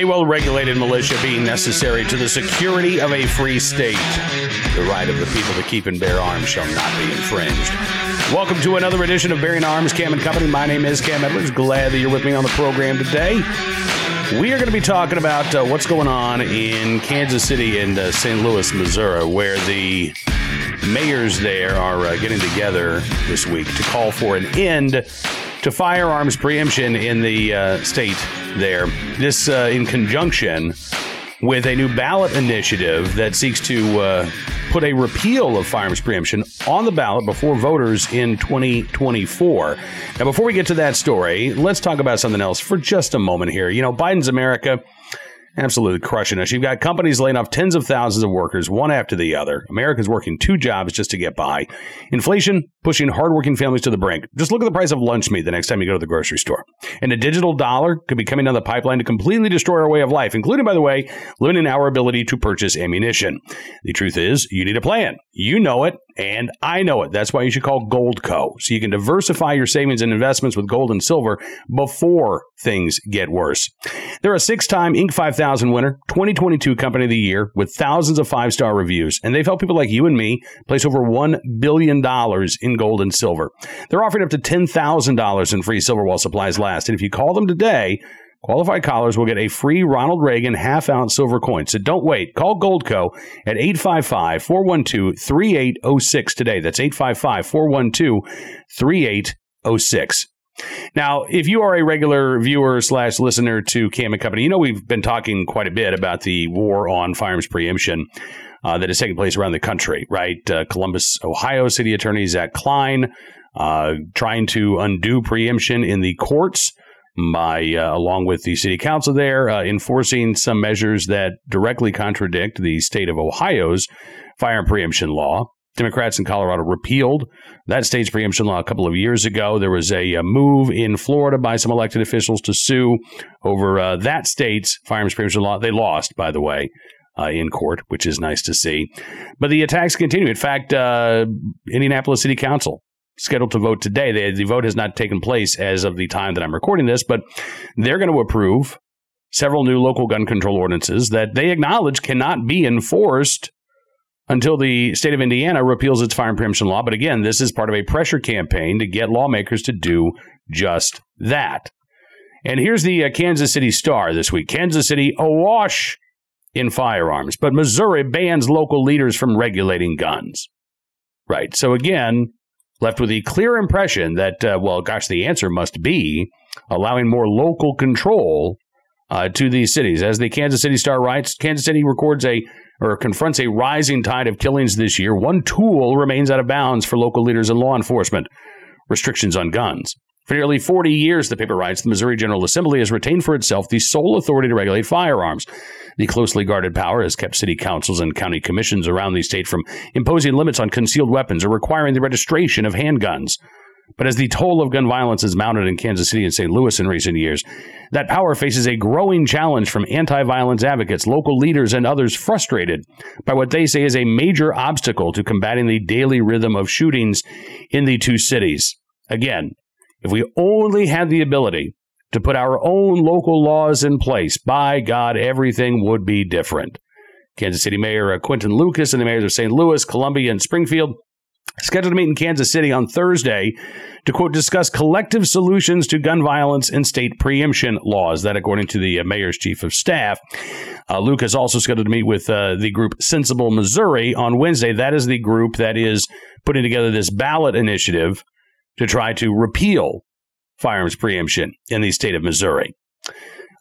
A well regulated militia being necessary to the security of a free state. The right of the people to keep and bear arms shall not be infringed. Welcome to another edition of Bearing Arms Cam and Company. My name is Cam Edwards. Glad that you're with me on the program today. We are going to be talking about uh, what's going on in Kansas City and uh, St. Louis, Missouri, where the mayors there are uh, getting together this week to call for an end to firearms preemption in the uh, state there. This uh, in conjunction with a new ballot initiative that seeks to uh, put a repeal of firearms preemption on the ballot before voters in 2024. Now, before we get to that story, let's talk about something else for just a moment here. You know, Biden's America absolutely crushing us. You've got companies laying off tens of thousands of workers, one after the other. America's working two jobs just to get by. Inflation pushing hardworking families to the brink. Just look at the price of lunch meat the next time you go to the grocery store. And a digital dollar could be coming down the pipeline to completely destroy our way of life, including, by the way, limiting our ability to purchase ammunition. The truth is, you need a plan. You know it, and I know it. That's why you should call Goldco, so you can diversify your savings and investments with gold and silver before things get worse. They're a six time Inc. 5000 winner, 2022 Company of the Year, with thousands of five star reviews, and they've helped people like you and me place over $1 billion in gold and silver. They're offering up to $10,000 in free silver while supplies last, and if you call them today, Qualified callers will get a free Ronald Reagan half ounce silver coin. So don't wait. Call Goldco at 855 412 3806 today. That's 855 412 3806. Now, if you are a regular viewer slash listener to Cam and Company, you know we've been talking quite a bit about the war on firearms preemption uh, that is taking place around the country, right? Uh, Columbus, Ohio City Attorney Zach Klein uh, trying to undo preemption in the courts by, uh, along with the city council there, uh, enforcing some measures that directly contradict the state of Ohio's firearm preemption law. Democrats in Colorado repealed that state's preemption law a couple of years ago. There was a, a move in Florida by some elected officials to sue over uh, that state's firearms preemption law. They lost, by the way. Uh, in court, which is nice to see. But the attacks continue. In fact, uh, Indianapolis City Council scheduled to vote today. The, the vote has not taken place as of the time that I'm recording this, but they're going to approve several new local gun control ordinances that they acknowledge cannot be enforced until the state of Indiana repeals its firearm preemption law. But again, this is part of a pressure campaign to get lawmakers to do just that. And here's the uh, Kansas City Star this week Kansas City awash in firearms, but Missouri bans local leaders from regulating guns. Right. So again, left with the clear impression that, uh, well, gosh, the answer must be allowing more local control uh, to these cities. As the Kansas City Star writes, Kansas City records a or confronts a rising tide of killings this year. One tool remains out of bounds for local leaders and law enforcement restrictions on guns. For nearly 40 years, the paper writes, the Missouri General Assembly has retained for itself the sole authority to regulate firearms. The closely guarded power has kept city councils and county commissions around the state from imposing limits on concealed weapons or requiring the registration of handguns. But as the toll of gun violence has mounted in Kansas City and St. Louis in recent years, that power faces a growing challenge from anti violence advocates, local leaders, and others frustrated by what they say is a major obstacle to combating the daily rhythm of shootings in the two cities. Again, if we only had the ability to put our own local laws in place, by God, everything would be different. Kansas City Mayor Quinton Lucas and the mayors of St. Louis, Columbia, and Springfield scheduled to meet in Kansas City on Thursday to quote discuss collective solutions to gun violence and state preemption laws. That, according to the uh, mayor's chief of staff, uh, Lucas also scheduled to meet with uh, the group Sensible Missouri on Wednesday. That is the group that is putting together this ballot initiative to try to repeal firearms preemption in the state of Missouri.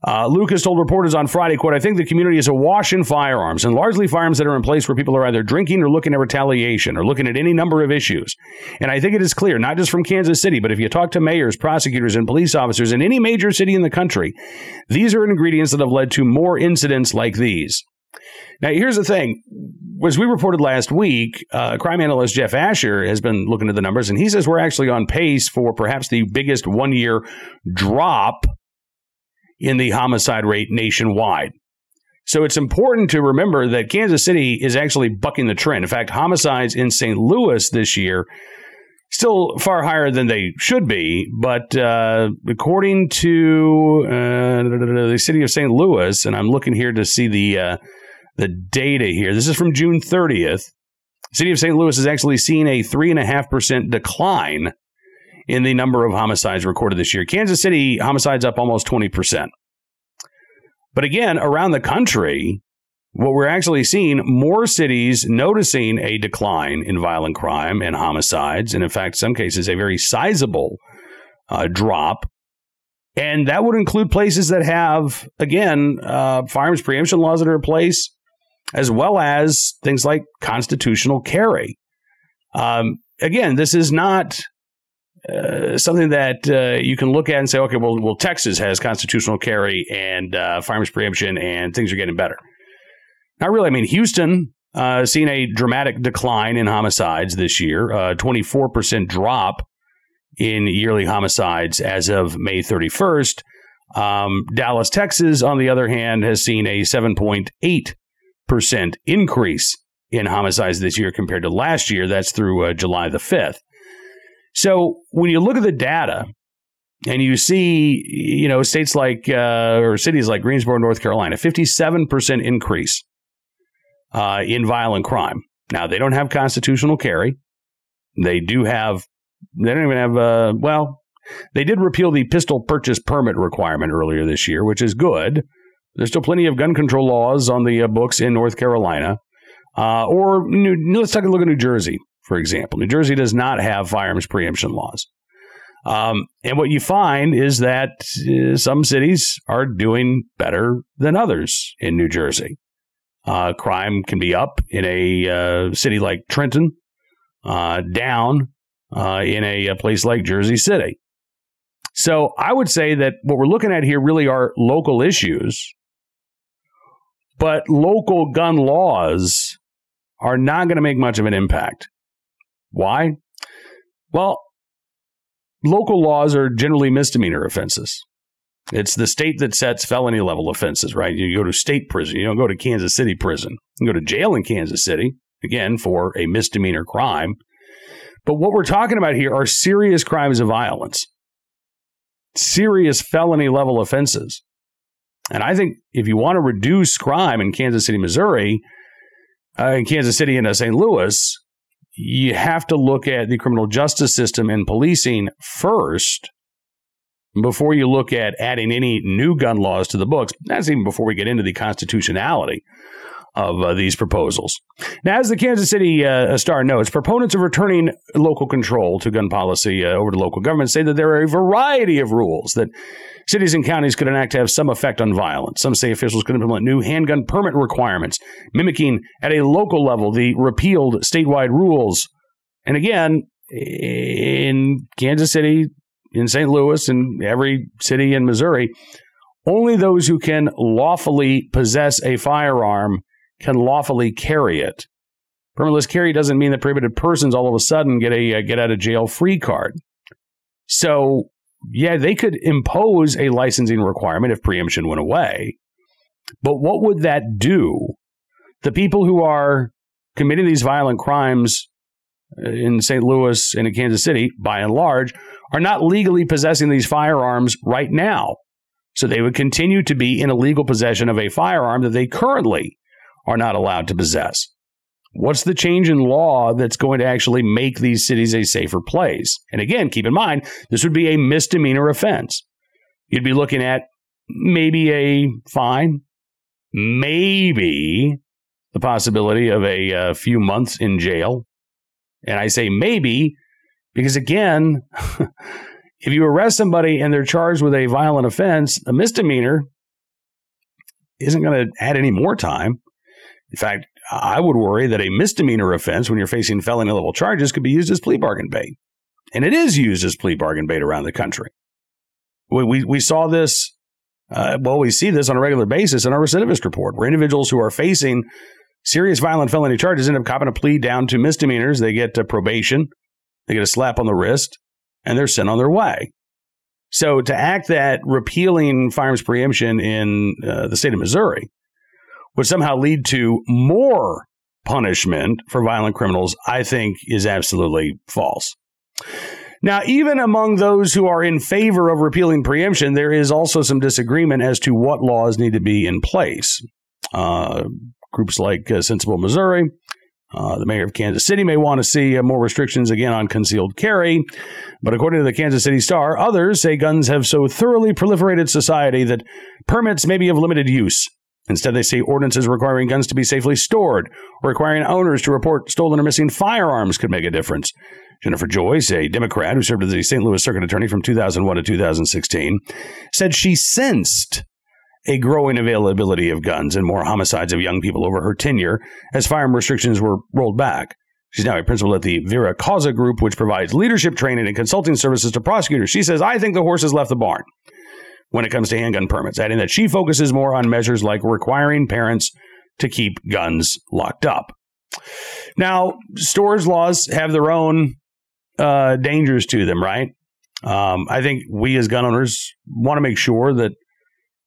Uh, Lucas told reporters on Friday, quote, I think the community is awash in firearms and largely firearms that are in place where people are either drinking or looking at retaliation or looking at any number of issues. And I think it is clear, not just from Kansas City, but if you talk to mayors, prosecutors, and police officers in any major city in the country, these are ingredients that have led to more incidents like these. Now, here's the thing. As we reported last week, uh, crime analyst Jeff Asher has been looking at the numbers, and he says we're actually on pace for perhaps the biggest one year drop in the homicide rate nationwide. So it's important to remember that Kansas City is actually bucking the trend. In fact, homicides in St. Louis this year Still far higher than they should be, but uh, according to uh, the city of St. Louis, and I'm looking here to see the uh, the data here. This is from June 30th. City of St. Louis has actually seen a three and a half percent decline in the number of homicides recorded this year. Kansas City homicides up almost 20%. But again, around the country, what we're actually seeing more cities noticing a decline in violent crime and homicides, and in fact, some cases, a very sizable uh, drop. And that would include places that have, again, uh, firearms preemption laws that are in place, as well as things like constitutional carry. Um, again, this is not uh, something that uh, you can look at and say, okay, well, well, Texas has constitutional carry and uh, firearms preemption, and things are getting better. Not really. I mean, Houston uh, seen a dramatic decline in homicides this year, a 24% drop in yearly homicides as of May 31st. Um, Dallas, Texas, on the other hand, has seen a 7.8 percent increase in homicides this year compared to last year. That's through uh, July the 5th. So when you look at the data and you see, you know, states like, uh, or cities like Greensboro, North Carolina, 57% increase uh, in violent crime. Now, they don't have constitutional carry. They do have, they don't even have, uh, well, they did repeal the pistol purchase permit requirement earlier this year, which is good. There's still plenty of gun control laws on the uh, books in North Carolina. Uh, or New, let's take a look at New Jersey, for example. New Jersey does not have firearms preemption laws. Um, and what you find is that uh, some cities are doing better than others in New Jersey. Uh, crime can be up in a uh, city like Trenton, uh, down uh, in a, a place like Jersey City. So I would say that what we're looking at here really are local issues but local gun laws are not going to make much of an impact. Why? Well, local laws are generally misdemeanor offenses. It's the state that sets felony level offenses, right? You go to state prison. You don't go to Kansas City prison. You go to jail in Kansas City, again, for a misdemeanor crime. But what we're talking about here are serious crimes of violence, serious felony level offenses. And I think if you want to reduce crime in Kansas City, Missouri, uh, in Kansas City and St. Louis, you have to look at the criminal justice system and policing first before you look at adding any new gun laws to the books. That's even before we get into the constitutionality of uh, these proposals. Now, as the Kansas City uh, Star notes, proponents of returning local control to gun policy uh, over to local government say that there are a variety of rules that cities and counties could enact to have some effect on violence. Some say officials could implement new handgun permit requirements, mimicking at a local level the repealed statewide rules. And again, in Kansas City, in St. Louis, and every city in Missouri, only those who can lawfully possess a firearm can lawfully carry it. Permitless carry doesn't mean that prohibited persons all of a sudden get a uh, get out of jail free card. So, yeah, they could impose a licensing requirement if preemption went away. But what would that do? The people who are committing these violent crimes uh, in St. Louis and in Kansas City, by and large, are not legally possessing these firearms right now. So they would continue to be in illegal possession of a firearm that they currently are not allowed to possess. What's the change in law that's going to actually make these cities a safer place? And again, keep in mind, this would be a misdemeanor offense. You'd be looking at maybe a fine, maybe the possibility of a, a uh, few months in jail. And I say maybe because, again, if you arrest somebody and they're charged with a violent offense, a misdemeanor isn't going to add any more time. In fact, I would worry that a misdemeanor offense when you're facing felony level charges could be used as plea bargain bait. And it is used as plea bargain bait around the country. We, we, we saw this, uh, well, we see this on a regular basis in our recidivist report, where individuals who are facing serious violent felony charges end up copping a plea down to misdemeanors. They get to probation, they get a slap on the wrist, and they're sent on their way. So to act that repealing firearms preemption in uh, the state of Missouri would somehow lead to more punishment for violent criminals, I think is absolutely false. Now, even among those who are in favor of repealing preemption, there is also some disagreement as to what laws need to be in place. Uh, groups like uh, Sensible Missouri, uh, the mayor of Kansas City may want to see uh, more restrictions again on concealed carry. But according to the Kansas City Star, others say guns have so thoroughly proliferated society that permits may be of limited use. Instead, they say ordinances requiring guns to be safely stored or requiring owners to report stolen or missing firearms could make a difference. Jennifer Joyce, a Democrat who served as the St. Louis Circuit Attorney from 2001 to 2016, said she sensed a growing availability of guns and more homicides of young people over her tenure as firearm restrictions were rolled back. She's now a principal at the Vera Causa Group, which provides leadership training and consulting services to prosecutors. She says, I think the horse has left the barn when it comes to handgun permits, adding that she focuses more on measures like requiring parents to keep guns locked up. Now, storage laws have their own uh, dangers to them, right? Um, I think we as gun owners want to make sure that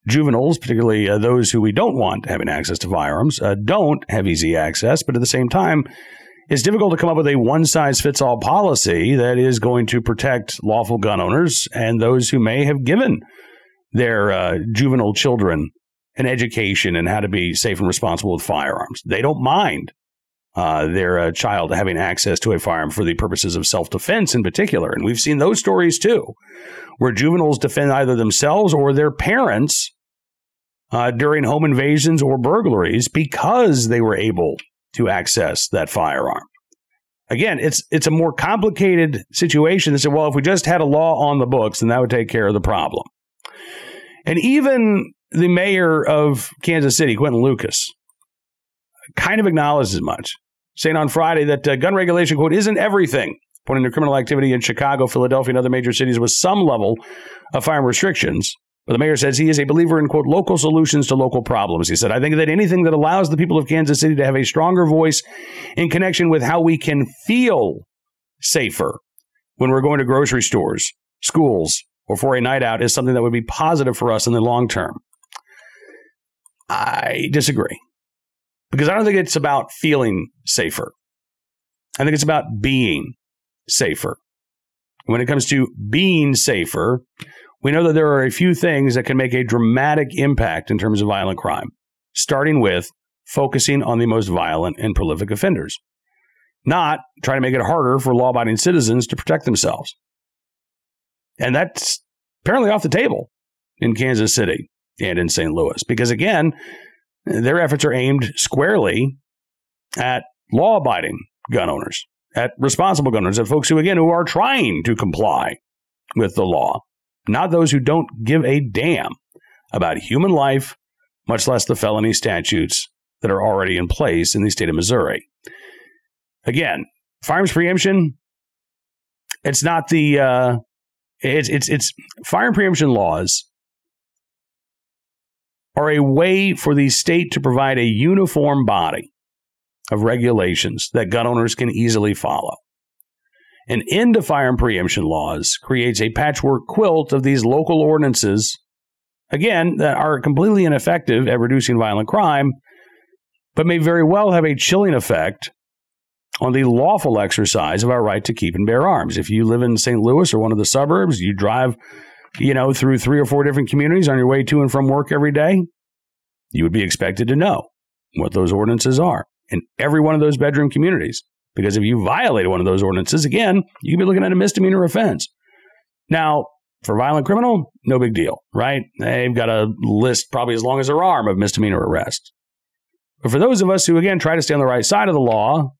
juveniles, particularly uh, those who we don't want having access to firearms, uh, don't have easy access. But at the same time, it's difficult to come up with a one size fits all policy that is going to protect lawful gun owners and those who may have given their uh, juvenile children an education and how to be safe and responsible with firearms. They don't mind uh, their uh, child having access to a firearm for the purposes of self defense in particular. And we've seen those stories too, where juveniles defend either themselves or their parents uh, during home invasions or burglaries because they were able to access that firearm. Again, it's it's a more complicated situation. They said, well, if we just had a law on the books, then that would take care of the problem. And even the mayor of Kansas City, Quinton Lucas, kind of acknowledged as much saying on Friday that uh, gun regulation, quote, isn't everything, pointing to criminal activity in Chicago, Philadelphia, and other major cities with some level of firearm restrictions. But the mayor says he is a believer in, quote, local solutions to local problems. He said, I think that anything that allows the people of Kansas City to have a stronger voice in connection with how we can feel safer when we're going to grocery stores, schools, or for a night out is something that would be positive for us in the long term. I disagree because I don't think it's about feeling safer. I think it's about being safer. When it comes to being safer, we know that there are a few things that can make a dramatic impact in terms of violent crime, starting with focusing on the most violent and prolific offenders, not trying to make it harder for law abiding citizens to protect themselves. And that's apparently off the table in Kansas City and in St. Louis because, again, their efforts are aimed squarely at law abiding gun owners, at responsible gun owners, at folks who, again, who are trying to comply with the law, not those who don't give a damn about human life, much less the felony statutes that are already in place in the state of Missouri. Again, firearms preemption, it's not the, uh, it's, it's, it's firearm preemption laws are a way for the state to provide a uniform body of regulations that gun owners can easily follow. An end to firearm preemption laws creates a patchwork quilt of these local ordinances, again, that are completely ineffective at reducing violent crime, but may very well have a chilling effect on the lawful exercise of our right to keep and bear arms. If you live in St. Louis or one of the suburbs, you drive you know, through three or four different communities on your way to and from work every day, you would be expected to know what those ordinances are in every one of those bedroom communities. Because if you violate one of those ordinances, again, you could be looking at a misdemeanor offense. Now, for violent criminal, no big deal, right? They've got a list probably as long as their arm of misdemeanor arrests. But for those of us who, again, try to stay on the right side of the law,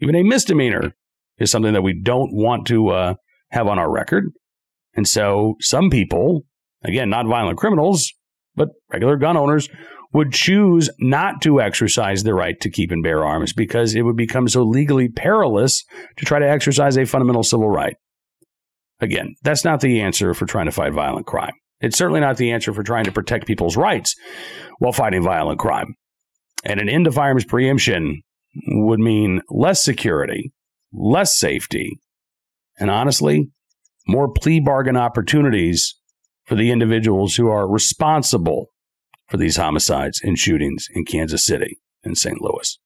even a misdemeanor is something that we don't want to uh, have on our record. And so some people, again, not violent criminals, but regular gun owners, would choose not to exercise their right to keep and bear arms because it would become so legally perilous to try to exercise a fundamental civil right. Again, that's not the answer for trying to fight violent crime. It's certainly not the answer for trying to protect people's rights while fighting violent crime. And an end to firearms preemption would mean less security, less safety, and honestly, more plea bargain opportunities for the individuals who are responsible for these homicides and shootings in Kansas City and St. Louis.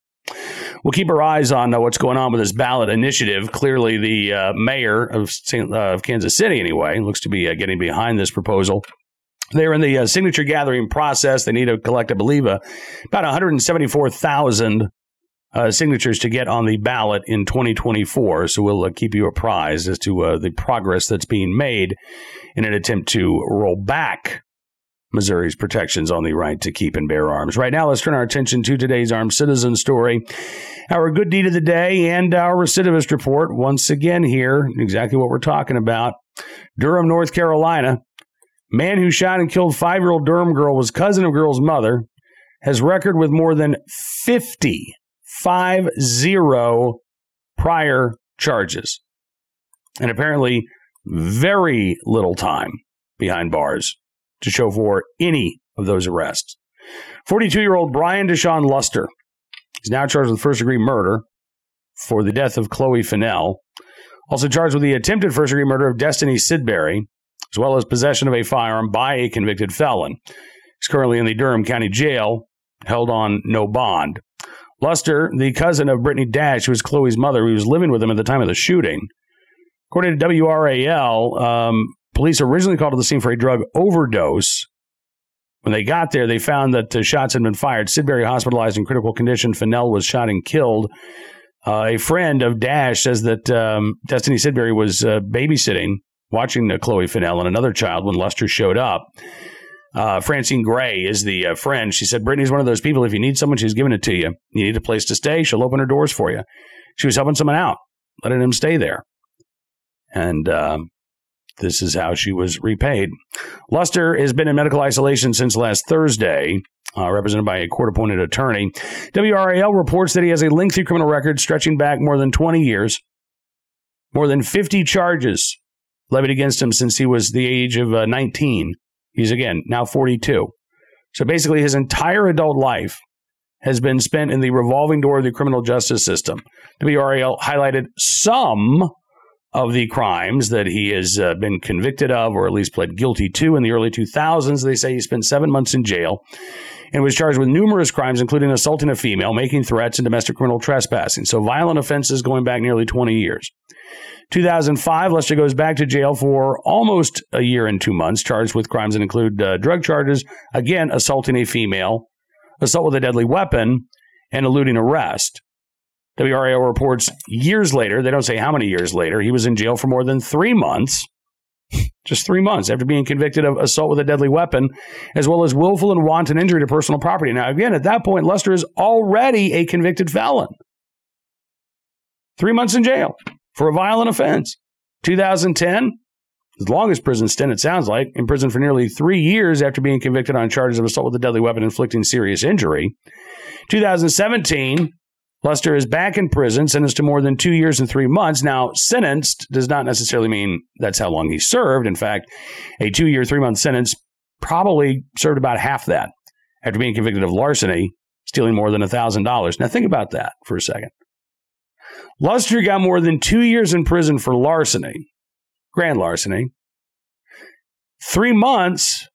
We'll keep our eyes on uh, what's going on with this ballot initiative. Clearly, the uh, mayor of, Saint, uh, of Kansas City, anyway, looks to be uh, getting behind this proposal. They're in the uh, signature gathering process. They need to collect, I believe, uh, about 174,000 uh, signatures to get on the ballot in 2024. So we'll uh, keep you apprised as to uh, the progress that's being made in an attempt to roll back Missouri's protections on the right to keep and bear arms. Right now, let's turn our attention to today's armed citizen story, our good deed of the day, and our recidivist report. Once again, here, exactly what we're talking about. Durham, North Carolina. Man who shot and killed five year old Durham girl was cousin of girl's mother, has record with more than 50, five zero prior charges. And apparently, very little time behind bars to show for any of those arrests. 42 year old Brian Deshawn Luster is now charged with first degree murder for the death of Chloe Fennell. Also charged with the attempted first degree murder of Destiny Sidbury, as well as possession of a firearm by a convicted felon. He's currently in the Durham County Jail, held on no bond. Luster, the cousin of Brittany Dash, who was Chloe's mother, who was living with him at the time of the shooting. According to WRAL, um, police originally called to the scene for a drug overdose. When they got there, they found that the shots had been fired. Sidbury hospitalized in critical condition. Fennell was shot and killed. Uh, a friend of Dash says that um, Destiny Sidbury was uh, babysitting, watching uh, Chloe Fennell and another child when Luster showed up. Uh, Francine Gray is the uh, friend. She said, Brittany's one of those people. If you need someone, she's giving it to you. You need a place to stay, she'll open her doors for you. She was helping someone out, letting him stay there. And um, this is how she was repaid. Luster has been in medical isolation since last Thursday, uh, represented by a court appointed attorney. WRAL reports that he has a lengthy criminal record stretching back more than 20 years, more than 50 charges levied against him since he was the age of uh, 19. He's again now 42. So basically, his entire adult life has been spent in the revolving door of the criminal justice system. WRAL highlighted some of the crimes that he has uh, been convicted of or at least pled guilty to in the early 2000s. They say he spent seven months in jail and was charged with numerous crimes, including assaulting a female, making threats, and domestic criminal trespassing. So violent offenses going back nearly 20 years. 2005, Lester goes back to jail for almost a year and two months, charged with crimes that include uh, drug charges, again, assaulting a female, assault with a deadly weapon, and eluding arrest. WRAL reports years later, they don't say how many years later, he was in jail for more than three months, just three months after being convicted of assault with a deadly weapon, as well as willful and wanton injury to personal property. Now, again, at that point, Lester is already a convicted felon. Three months in jail for a violent offense. 2010, his longest prison stint, it sounds like, in prison for nearly three years after being convicted on charges of assault with a deadly weapon inflicting serious injury. 2017, Luster is back in prison, sentenced to more than two years and three months. Now, sentenced does not necessarily mean that's how long he served. In fact, a two year, three month sentence probably served about half that after being convicted of larceny, stealing more than $1,000. Now, think about that for a second. Luster got more than two years in prison for larceny, grand larceny, three months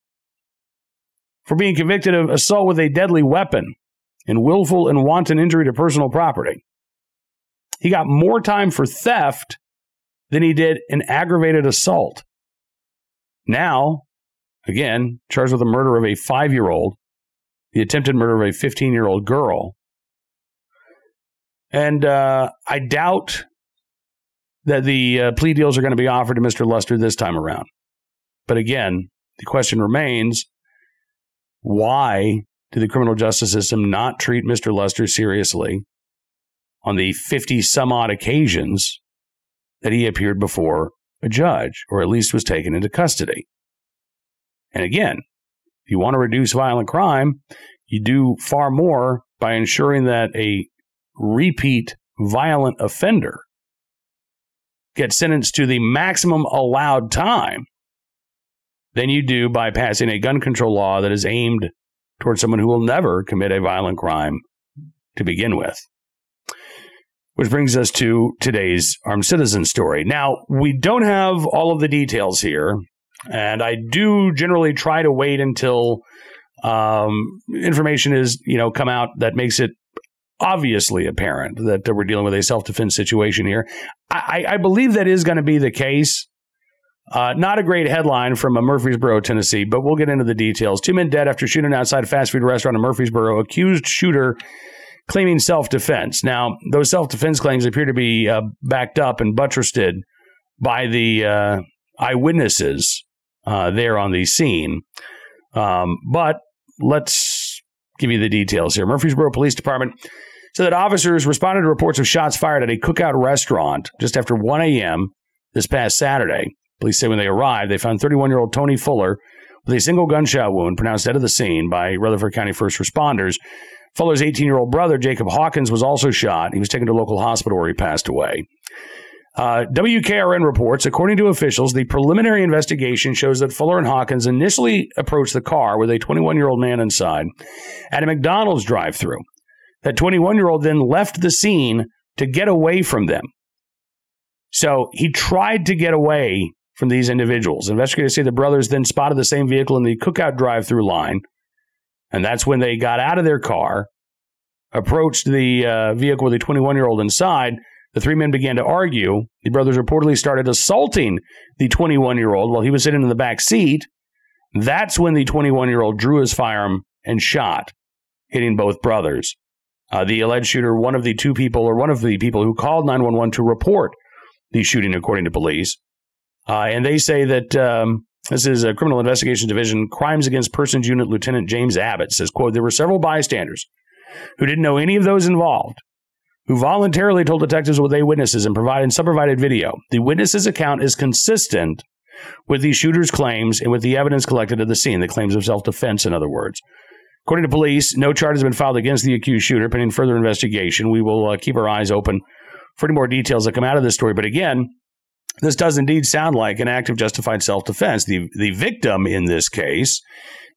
for being convicted of assault with a deadly weapon and willful and wanton injury to personal property. He got more time for theft than he did an aggravated assault. Now, again, charged with the murder of a five year old, the attempted murder of a 15 year old girl. And uh, I doubt that the uh, plea deals are going to be offered to Mr. Luster this time around. But again, the question remains why did the criminal justice system not treat Mr. Lester seriously on the 50 some odd occasions that he appeared before a judge or at least was taken into custody? And again, if you want to reduce violent crime, you do far more by ensuring that a repeat violent offender gets sentenced to the maximum allowed time than you do by passing a gun control law that is aimed towards someone who will never commit a violent crime to begin with. Which brings us to today's armed citizen story. Now, we don't have all of the details here, and I do generally try to wait until um, information is, you know, come out that makes it obviously apparent that we're dealing with a self defense situation here. I, I believe that is going to be the case. Uh, not a great headline from a Murfreesboro, Tennessee, but we'll get into the details. Two men dead after shooting outside a fast food restaurant in Murfreesboro. Accused shooter claiming self defense. Now, those self defense claims appear to be uh, backed up and buttressed by the uh, eyewitnesses uh, there on the scene. Um, but let's give you the details here. Murfreesboro Police Department said that officers responded to reports of shots fired at a Cook Out restaurant just after 1 a.m. this past Saturday. Police say when they arrived, they found 31 year old Tony Fuller with a single gunshot wound pronounced dead at the scene by Rutherford County first responders. Fuller's 18 year old brother, Jacob Hawkins, was also shot. He was taken to a local hospital where he passed away. Uh, WKRN reports, according to officials, the preliminary investigation shows that Fuller and Hawkins initially approached the car with a 21 year old man inside at a McDonald's drive through. That 21 year old then left the scene to get away from them. So he tried to get away from these individuals. Investigators say the brothers then spotted the same vehicle in the Cook Out drive through line. And that's when they got out of their car, approached the uh, vehicle with a 21 year old inside, the three men began to argue. The brothers reportedly started assaulting the 21 year old while he was sitting in the back seat. That's when the 21 year old drew his firearm and shot, hitting both brothers. Uh, the alleged shooter, one of the two people, or one of the people who called 911 to report the shooting, according to police. Uh, and they say that um, this is a criminal investigation division crimes against persons unit lieutenant james abbott says quote there were several bystanders who didn't know any of those involved who voluntarily told detectives what they witnesses and provided some provided video. The witness's account is consistent with the shooter's claims and with the evidence collected at the scene, the claims of self defense, in other words. According to police, no charge has been filed against the accused shooter pending further investigation. We will uh, keep our eyes open for any more details that come out of this story. But again, this does indeed sound like an act of justified self defense. The, the victim in this case,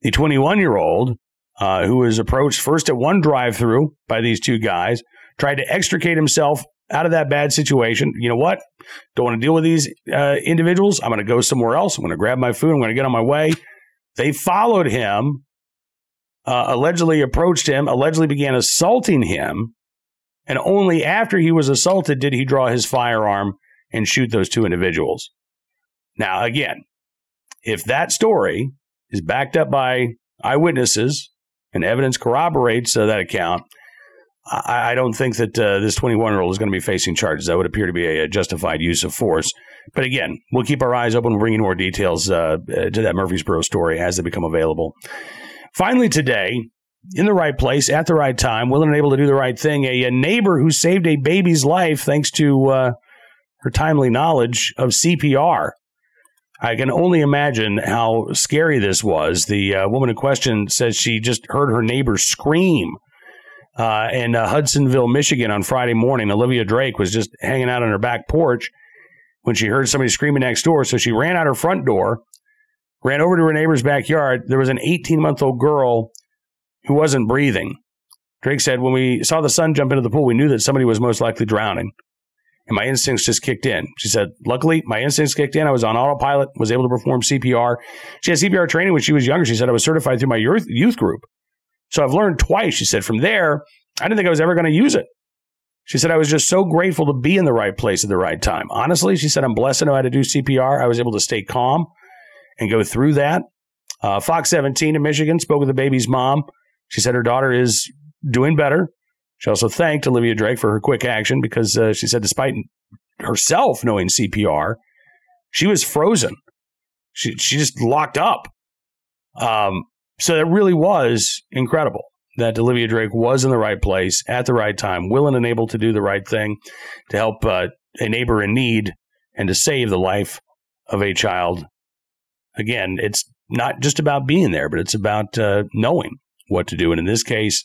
the 21 year old, uh, who was approached first at one drive through by these two guys, tried to extricate himself out of that bad situation. You know what? Don't want to deal with these uh, individuals. I'm going to go somewhere else. I'm going to grab my food. I'm going to get on my way. They followed him, uh, allegedly approached him, allegedly began assaulting him. And only after he was assaulted did he draw his firearm and shoot those two individuals. Now, again, if that story is backed up by eyewitnesses and evidence corroborates uh, that account, I, I don't think that uh, this 21 year old is going to be facing charges. That would appear to be a, a, justified use of force. But again, we'll keep our eyes open. We'll bring more details uh, uh, to that Murfreesboro story as they become available. Finally, today, in the right place at the right time, willing and able to do the right thing, a, a neighbor who saved a baby's life thanks to uh, her timely knowledge of CPR. I can only imagine how scary this was. The uh, woman in question says she just heard her neighbor scream uh, in uh, Hudsonville, Michigan on Friday morning. Olivia Drake was just hanging out on her back porch when she heard somebody screaming next door. So she ran out her front door, ran over to her neighbor's backyard. There was an 18 month old girl who wasn't breathing. Drake said, When we saw the sun jump into the pool, we knew that somebody was most likely drowning. And my instincts just kicked in. She said, Luckily, my instincts kicked in. I was on autopilot, was able to perform CPR. She had CPR training when she was younger. She said, I was certified through my youth group. So I've learned twice. She said, from there, I didn't think I was ever going to use it. She said, I was just so grateful to be in the right place at the right time. Honestly, she said, I'm blessed to know how to do CPR. I was able to stay calm and go through that. Uh, Fox 17 in Michigan spoke with the baby's mom. She said her daughter is doing better. She also thanked Olivia Drake for her quick action because uh, she said, despite herself knowing CPR, she was frozen. She, she just locked up. Um, so it really was incredible that Olivia Drake was in the right place at the right time, willing and able to do the right thing to help uh, a neighbor in need and to save the life of a child. Again, it's not just about being there, but it's about uh, knowing what to do. And in this case,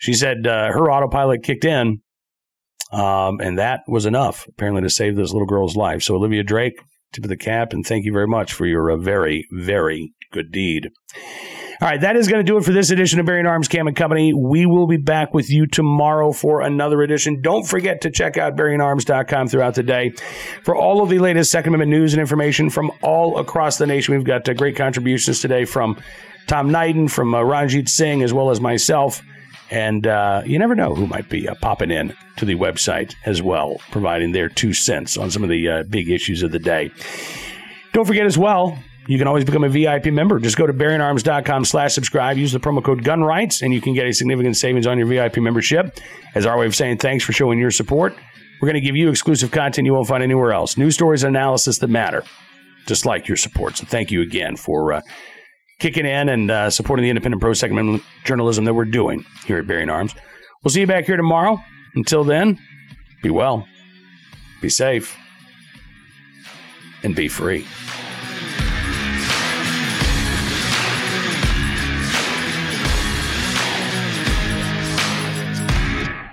she said uh, her autopilot kicked in, um, and that was enough, apparently, to save this little girl's life. So, Olivia Drake, tip of the cap, and thank you very much for your uh, very, very good deed. All right, that is going to do it for this edition of Bearing Arms Cam and Company. We will be back with you tomorrow for another edition. Don't forget to check out bearingarms.com throughout the day for all of the latest Second Amendment news and information from all across the nation. We've got uh, great contributions today from Tom Knighton, from uh, Ranjit Singh, as well as myself. And uh, you never know who might be uh, popping in to the website as well, providing their two cents on some of the uh, big issues of the day. Don't forget as well, you can always become a VIP member. Just go to bearingarms.com slash subscribe. Use the promo code GUNRIGHTS, and you can get a significant savings on your VIP membership. As our way of saying thanks for showing your support, we're going to give you exclusive content you won't find anywhere else. News stories and analysis that matter, just like your support. So thank you again for uh, kicking in and uh, supporting the independent pro segment journalism that we're doing here at Bearing Arms. We'll see you back here tomorrow. Until then, be well, be safe, and be free.